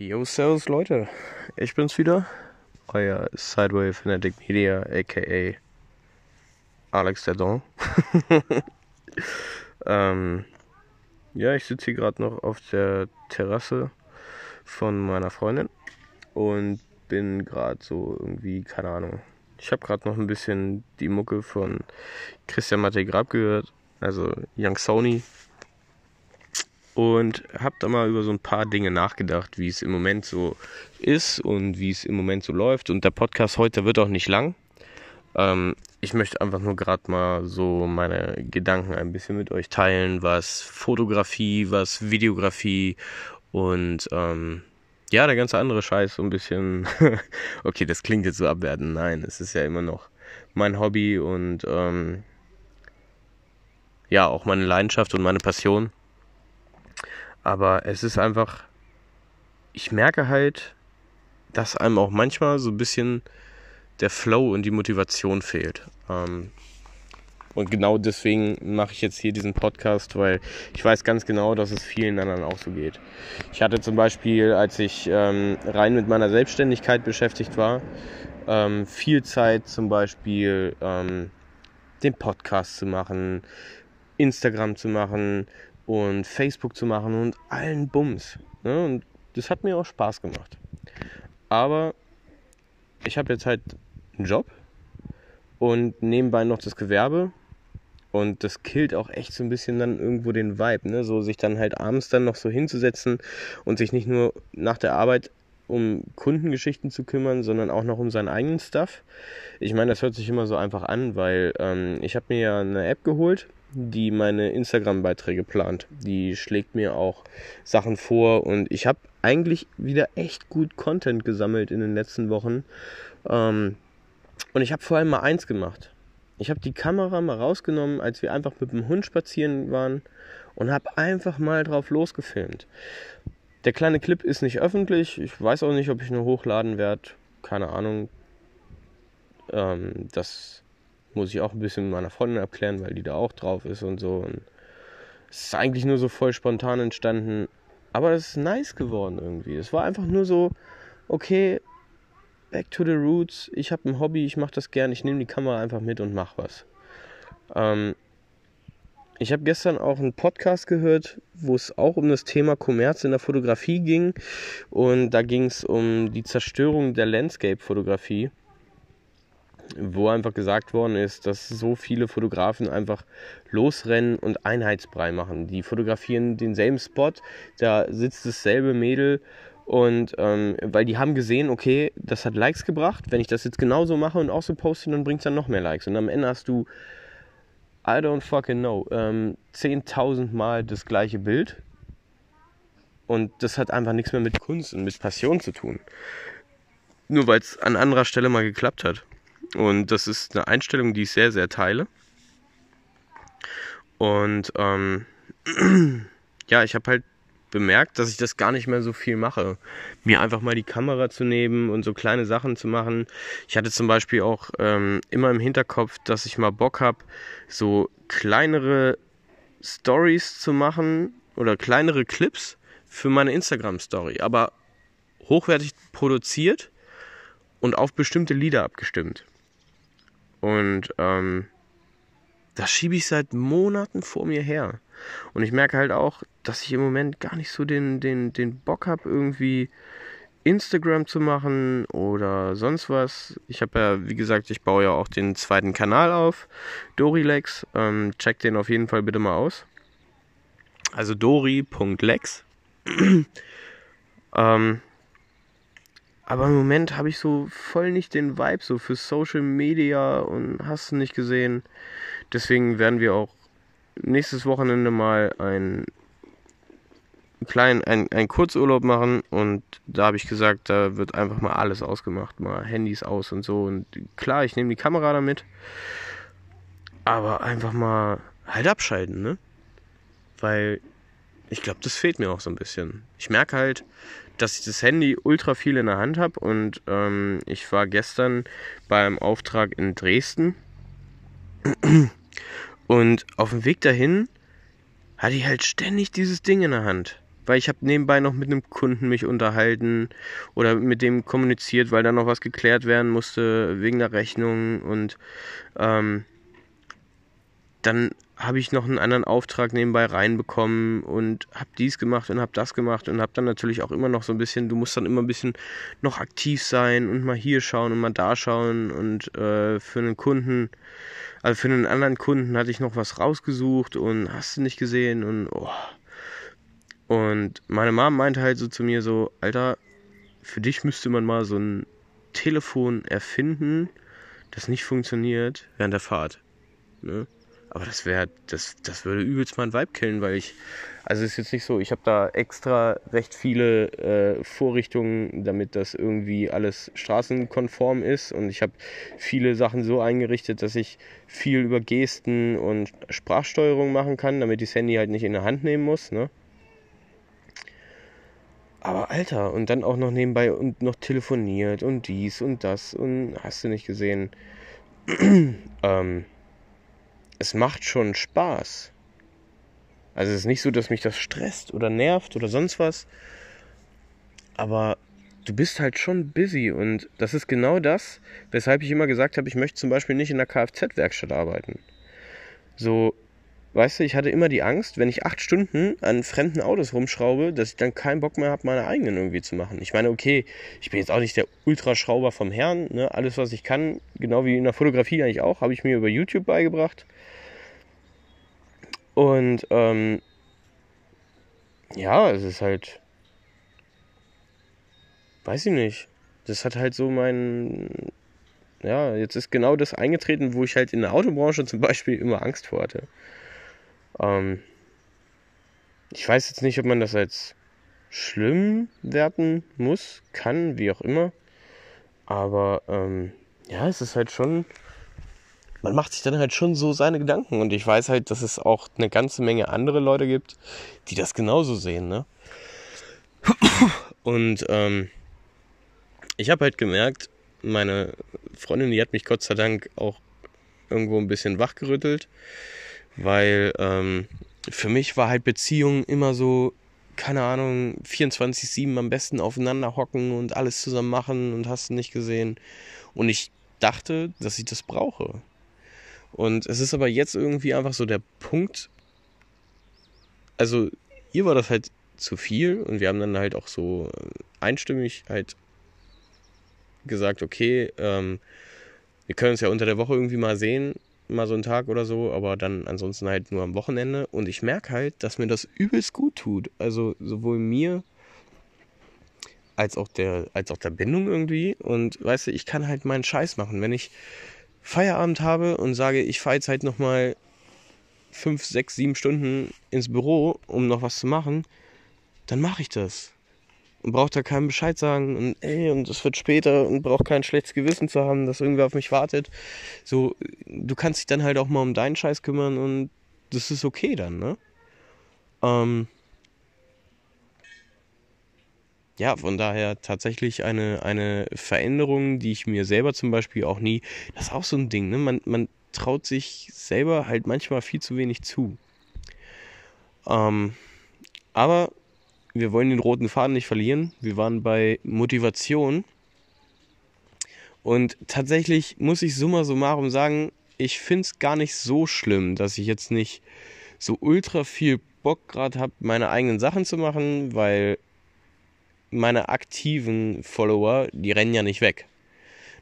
Yo, servus Leute, ich bin's wieder, euer Sideway Fanatic Media, aka Alex der Don. ähm, ja, ich sitze hier gerade noch auf der Terrasse von meiner Freundin und bin gerade so irgendwie, keine Ahnung. Ich habe gerade noch ein bisschen die Mucke von Christian Matte Grab gehört, also Young Sony und habe da mal über so ein paar Dinge nachgedacht, wie es im Moment so ist und wie es im Moment so läuft. Und der Podcast heute wird auch nicht lang. Ähm, ich möchte einfach nur gerade mal so meine Gedanken ein bisschen mit euch teilen, was Fotografie, was Videografie und ähm, ja, der ganze andere Scheiß so ein bisschen. okay, das klingt jetzt so abwertend. Nein, es ist ja immer noch mein Hobby und ähm, ja, auch meine Leidenschaft und meine Passion. Aber es ist einfach, ich merke halt, dass einem auch manchmal so ein bisschen der Flow und die Motivation fehlt. Ähm, und genau deswegen mache ich jetzt hier diesen Podcast, weil ich weiß ganz genau, dass es vielen anderen auch so geht. Ich hatte zum Beispiel, als ich ähm, rein mit meiner Selbstständigkeit beschäftigt war, ähm, viel Zeit zum Beispiel ähm, den Podcast zu machen, Instagram zu machen, und Facebook zu machen und allen Bums. Ne? Und das hat mir auch Spaß gemacht. Aber ich habe jetzt halt einen Job und nebenbei noch das Gewerbe. Und das killt auch echt so ein bisschen dann irgendwo den Vibe, ne? So sich dann halt abends dann noch so hinzusetzen und sich nicht nur nach der Arbeit um Kundengeschichten zu kümmern, sondern auch noch um seinen eigenen Stuff. Ich meine, das hört sich immer so einfach an, weil ähm, ich habe mir ja eine App geholt, die meine Instagram-Beiträge plant. Die schlägt mir auch Sachen vor und ich habe eigentlich wieder echt gut Content gesammelt in den letzten Wochen. Ähm, und ich habe vor allem mal eins gemacht. Ich habe die Kamera mal rausgenommen, als wir einfach mit dem Hund spazieren waren und habe einfach mal drauf losgefilmt. Der kleine Clip ist nicht öffentlich. Ich weiß auch nicht, ob ich ihn hochladen werde. Keine Ahnung. Ähm, das muss ich auch ein bisschen mit meiner Freundin abklären, weil die da auch drauf ist und so. Und es ist eigentlich nur so voll spontan entstanden. Aber es ist nice geworden irgendwie. Es war einfach nur so, okay, back to the roots. Ich habe ein Hobby, ich mache das gern. Ich nehme die Kamera einfach mit und mache was. Ähm, ich habe gestern auch einen Podcast gehört, wo es auch um das Thema Kommerz in der Fotografie ging. Und da ging es um die Zerstörung der Landscape-Fotografie wo einfach gesagt worden ist, dass so viele Fotografen einfach losrennen und Einheitsbrei machen. Die fotografieren denselben Spot, da sitzt dasselbe Mädel und ähm, weil die haben gesehen, okay, das hat Likes gebracht. Wenn ich das jetzt genauso mache und auch so poste, dann bringt es dann noch mehr Likes. Und am Ende hast du, I don't fucking know, ähm, 10.000 Mal das gleiche Bild. Und das hat einfach nichts mehr mit Kunst und mit Passion zu tun. Nur weil es an anderer Stelle mal geklappt hat. Und das ist eine Einstellung, die ich sehr, sehr teile. Und ähm, ja, ich habe halt bemerkt, dass ich das gar nicht mehr so viel mache. Mir einfach mal die Kamera zu nehmen und so kleine Sachen zu machen. Ich hatte zum Beispiel auch ähm, immer im Hinterkopf, dass ich mal Bock habe, so kleinere Stories zu machen oder kleinere Clips für meine Instagram-Story. Aber hochwertig produziert und auf bestimmte Lieder abgestimmt. Und ähm, das schiebe ich seit Monaten vor mir her. Und ich merke halt auch, dass ich im Moment gar nicht so den, den, den Bock habe, irgendwie Instagram zu machen oder sonst was. Ich habe ja, wie gesagt, ich baue ja auch den zweiten Kanal auf, Dorilex. Ähm, check den auf jeden Fall bitte mal aus. Also dori.lex. ähm, aber im Moment habe ich so voll nicht den Vibe so für Social Media und hast du nicht gesehen. Deswegen werden wir auch nächstes Wochenende mal ein kleinen, ein, ein Kurzurlaub machen und da habe ich gesagt, da wird einfach mal alles ausgemacht, mal Handys aus und so. Und klar, ich nehme die Kamera damit, aber einfach mal halt abschalten, ne? Weil ich glaube, das fehlt mir auch so ein bisschen. Ich merke halt, dass ich das Handy ultra viel in der Hand habe und ähm, ich war gestern beim Auftrag in Dresden und auf dem Weg dahin hatte ich halt ständig dieses Ding in der Hand, weil ich habe nebenbei noch mit einem Kunden mich unterhalten oder mit dem kommuniziert, weil da noch was geklärt werden musste wegen der Rechnung. Und ähm, dann habe ich noch einen anderen Auftrag nebenbei reinbekommen und habe dies gemacht und habe das gemacht und habe dann natürlich auch immer noch so ein bisschen, du musst dann immer ein bisschen noch aktiv sein und mal hier schauen und mal da schauen und äh, für einen Kunden, also für einen anderen Kunden hatte ich noch was rausgesucht und hast du nicht gesehen und oh. Und meine Mom meinte halt so zu mir so, Alter, für dich müsste man mal so ein Telefon erfinden, das nicht funktioniert während der Fahrt. Ne? Aber das wäre, das, das würde übelst mein Vibe killen, weil ich, also es ist jetzt nicht so, ich habe da extra recht viele äh, Vorrichtungen, damit das irgendwie alles straßenkonform ist und ich habe viele Sachen so eingerichtet, dass ich viel über Gesten und Sprachsteuerung machen kann, damit ich das Handy halt nicht in der Hand nehmen muss, ne? Aber Alter, und dann auch noch nebenbei und noch telefoniert und dies und das und hast du nicht gesehen. ähm, es macht schon Spaß. Also es ist nicht so, dass mich das stresst oder nervt oder sonst was. Aber du bist halt schon busy und das ist genau das, weshalb ich immer gesagt habe, ich möchte zum Beispiel nicht in der Kfz-Werkstatt arbeiten. So, weißt du, ich hatte immer die Angst, wenn ich acht Stunden an fremden Autos rumschraube, dass ich dann keinen Bock mehr habe, meine eigenen irgendwie zu machen. Ich meine, okay, ich bin jetzt auch nicht der Ultraschrauber vom Herrn. Ne? Alles, was ich kann, genau wie in der Fotografie eigentlich auch, habe ich mir über YouTube beigebracht. Und ähm, ja, es ist halt, weiß ich nicht. Das hat halt so mein, ja, jetzt ist genau das eingetreten, wo ich halt in der Autobranche zum Beispiel immer Angst vor hatte. Ähm, ich weiß jetzt nicht, ob man das als schlimm werten muss, kann, wie auch immer. Aber ähm, ja, es ist halt schon man macht sich dann halt schon so seine Gedanken. Und ich weiß halt, dass es auch eine ganze Menge andere Leute gibt, die das genauso sehen. Ne? Und ähm, ich habe halt gemerkt, meine Freundin, die hat mich Gott sei Dank auch irgendwo ein bisschen wachgerüttelt, weil ähm, für mich war halt Beziehung immer so, keine Ahnung, 24-7 am besten aufeinander hocken und alles zusammen machen und hast du nicht gesehen. Und ich dachte, dass ich das brauche. Und es ist aber jetzt irgendwie einfach so der Punkt, also ihr war das halt zu viel und wir haben dann halt auch so einstimmig halt gesagt, okay, ähm, wir können uns ja unter der Woche irgendwie mal sehen, mal so einen Tag oder so, aber dann ansonsten halt nur am Wochenende. Und ich merke halt, dass mir das übelst gut tut. Also sowohl mir als auch der, als auch der Bindung irgendwie. Und weißt du, ich kann halt meinen Scheiß machen. Wenn ich, Feierabend habe und sage, ich fahre jetzt halt nochmal fünf, sechs, sieben Stunden ins Büro, um noch was zu machen, dann mache ich das. Und braucht da keinen Bescheid sagen und ey, und es wird später und braucht kein schlechtes Gewissen zu haben, dass irgendwer auf mich wartet. So, du kannst dich dann halt auch mal um deinen Scheiß kümmern und das ist okay dann, ne? Ähm, ja, von daher tatsächlich eine, eine Veränderung, die ich mir selber zum Beispiel auch nie, das ist auch so ein Ding, ne? Man, man traut sich selber halt manchmal viel zu wenig zu. Ähm, aber wir wollen den roten Faden nicht verlieren. Wir waren bei Motivation. Und tatsächlich muss ich summa summarum sagen, ich finde es gar nicht so schlimm, dass ich jetzt nicht so ultra viel Bock gerade habe, meine eigenen Sachen zu machen, weil meine aktiven Follower, die rennen ja nicht weg.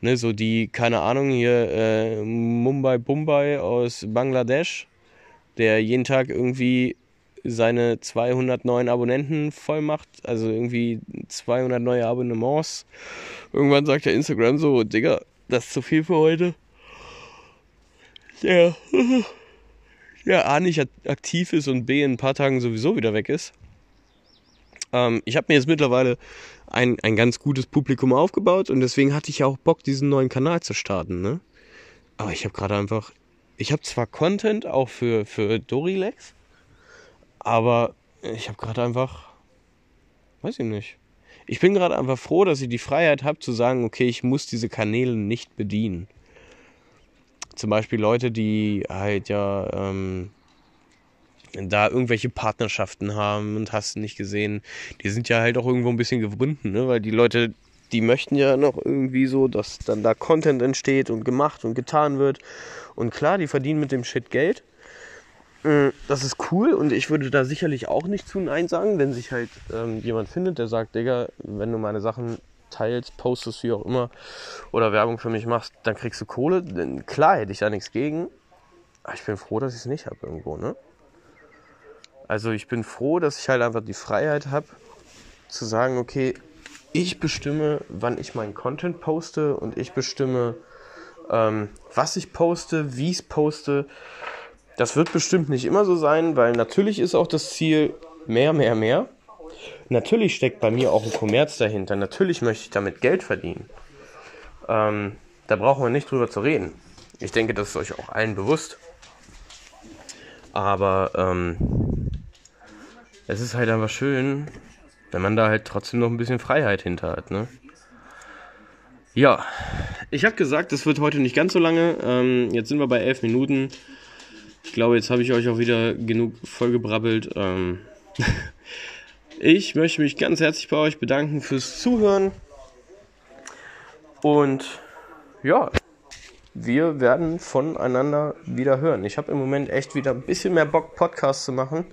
Ne, so die, keine Ahnung, hier äh, Mumbai Bumbai aus Bangladesch, der jeden Tag irgendwie seine 200 neuen Abonnenten voll macht, also irgendwie 200 neue Abonnements. Irgendwann sagt der Instagram so, Digga, das ist zu viel für heute. Ja, ja, A nicht aktiv ist und B in ein paar Tagen sowieso wieder weg ist. Ähm, ich habe mir jetzt mittlerweile ein, ein ganz gutes Publikum aufgebaut und deswegen hatte ich auch Bock, diesen neuen Kanal zu starten. Ne? Aber ich habe gerade einfach, ich habe zwar Content auch für, für Dorilex, aber ich habe gerade einfach, weiß ich nicht. Ich bin gerade einfach froh, dass ich die Freiheit habe zu sagen, okay, ich muss diese Kanäle nicht bedienen. Zum Beispiel Leute, die halt ja ähm, da irgendwelche Partnerschaften haben und hast nicht gesehen, die sind ja halt auch irgendwo ein bisschen gebunden, ne? weil die Leute, die möchten ja noch irgendwie so, dass dann da Content entsteht und gemacht und getan wird. Und klar, die verdienen mit dem Shit Geld. Mm, das ist cool und ich würde da sicherlich auch nicht zu Nein sagen, wenn sich halt ähm, jemand findet, der sagt, Digga, wenn du meine Sachen teilst, postest, wie auch immer, oder Werbung für mich machst, dann kriegst du Kohle. Denn klar hätte ich da nichts gegen. Aber ich bin froh, dass ich es nicht habe irgendwo, ne? Also ich bin froh, dass ich halt einfach die Freiheit habe, zu sagen, okay, ich bestimme, wann ich meinen Content poste und ich bestimme, ähm, was ich poste, wie ich es poste. Das wird bestimmt nicht immer so sein, weil natürlich ist auch das Ziel mehr, mehr, mehr. Natürlich steckt bei mir auch ein Kommerz dahinter. Natürlich möchte ich damit Geld verdienen. Ähm, da brauchen wir nicht drüber zu reden. Ich denke, das ist euch auch allen bewusst. Aber ähm, es ist halt einfach schön, wenn man da halt trotzdem noch ein bisschen Freiheit hinter hat. Ne? Ja, ich habe gesagt, es wird heute nicht ganz so lange. Ähm, jetzt sind wir bei elf Minuten. Ich glaube, jetzt habe ich euch auch wieder genug vollgebrabbelt. Ähm Ich möchte mich ganz herzlich bei euch bedanken fürs Zuhören. Und ja, wir werden voneinander wieder hören. Ich habe im Moment echt wieder ein bisschen mehr Bock, Podcasts zu machen.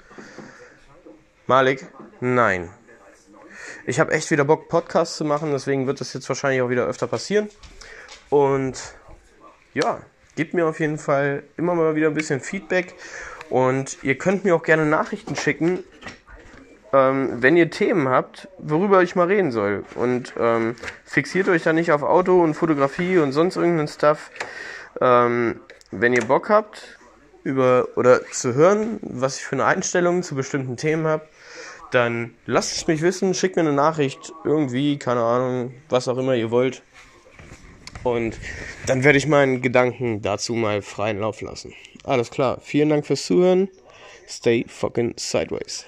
Malik, nein. Ich habe echt wieder Bock, Podcasts zu machen, deswegen wird das jetzt wahrscheinlich auch wieder öfter passieren. Und ja, gebt mir auf jeden Fall immer mal wieder ein bisschen Feedback. Und ihr könnt mir auch gerne Nachrichten schicken, ähm, wenn ihr Themen habt, worüber ich mal reden soll. Und ähm, fixiert euch da nicht auf Auto und Fotografie und sonst irgendeinen Stuff. Ähm, wenn ihr Bock habt, über oder zu hören, was ich für eine Einstellung zu bestimmten Themen habe, dann lasst es mich wissen, schickt mir eine Nachricht, irgendwie, keine Ahnung, was auch immer ihr wollt. Und dann werde ich meinen Gedanken dazu mal freien Lauf lassen. Alles klar, vielen Dank fürs Zuhören. Stay fucking sideways.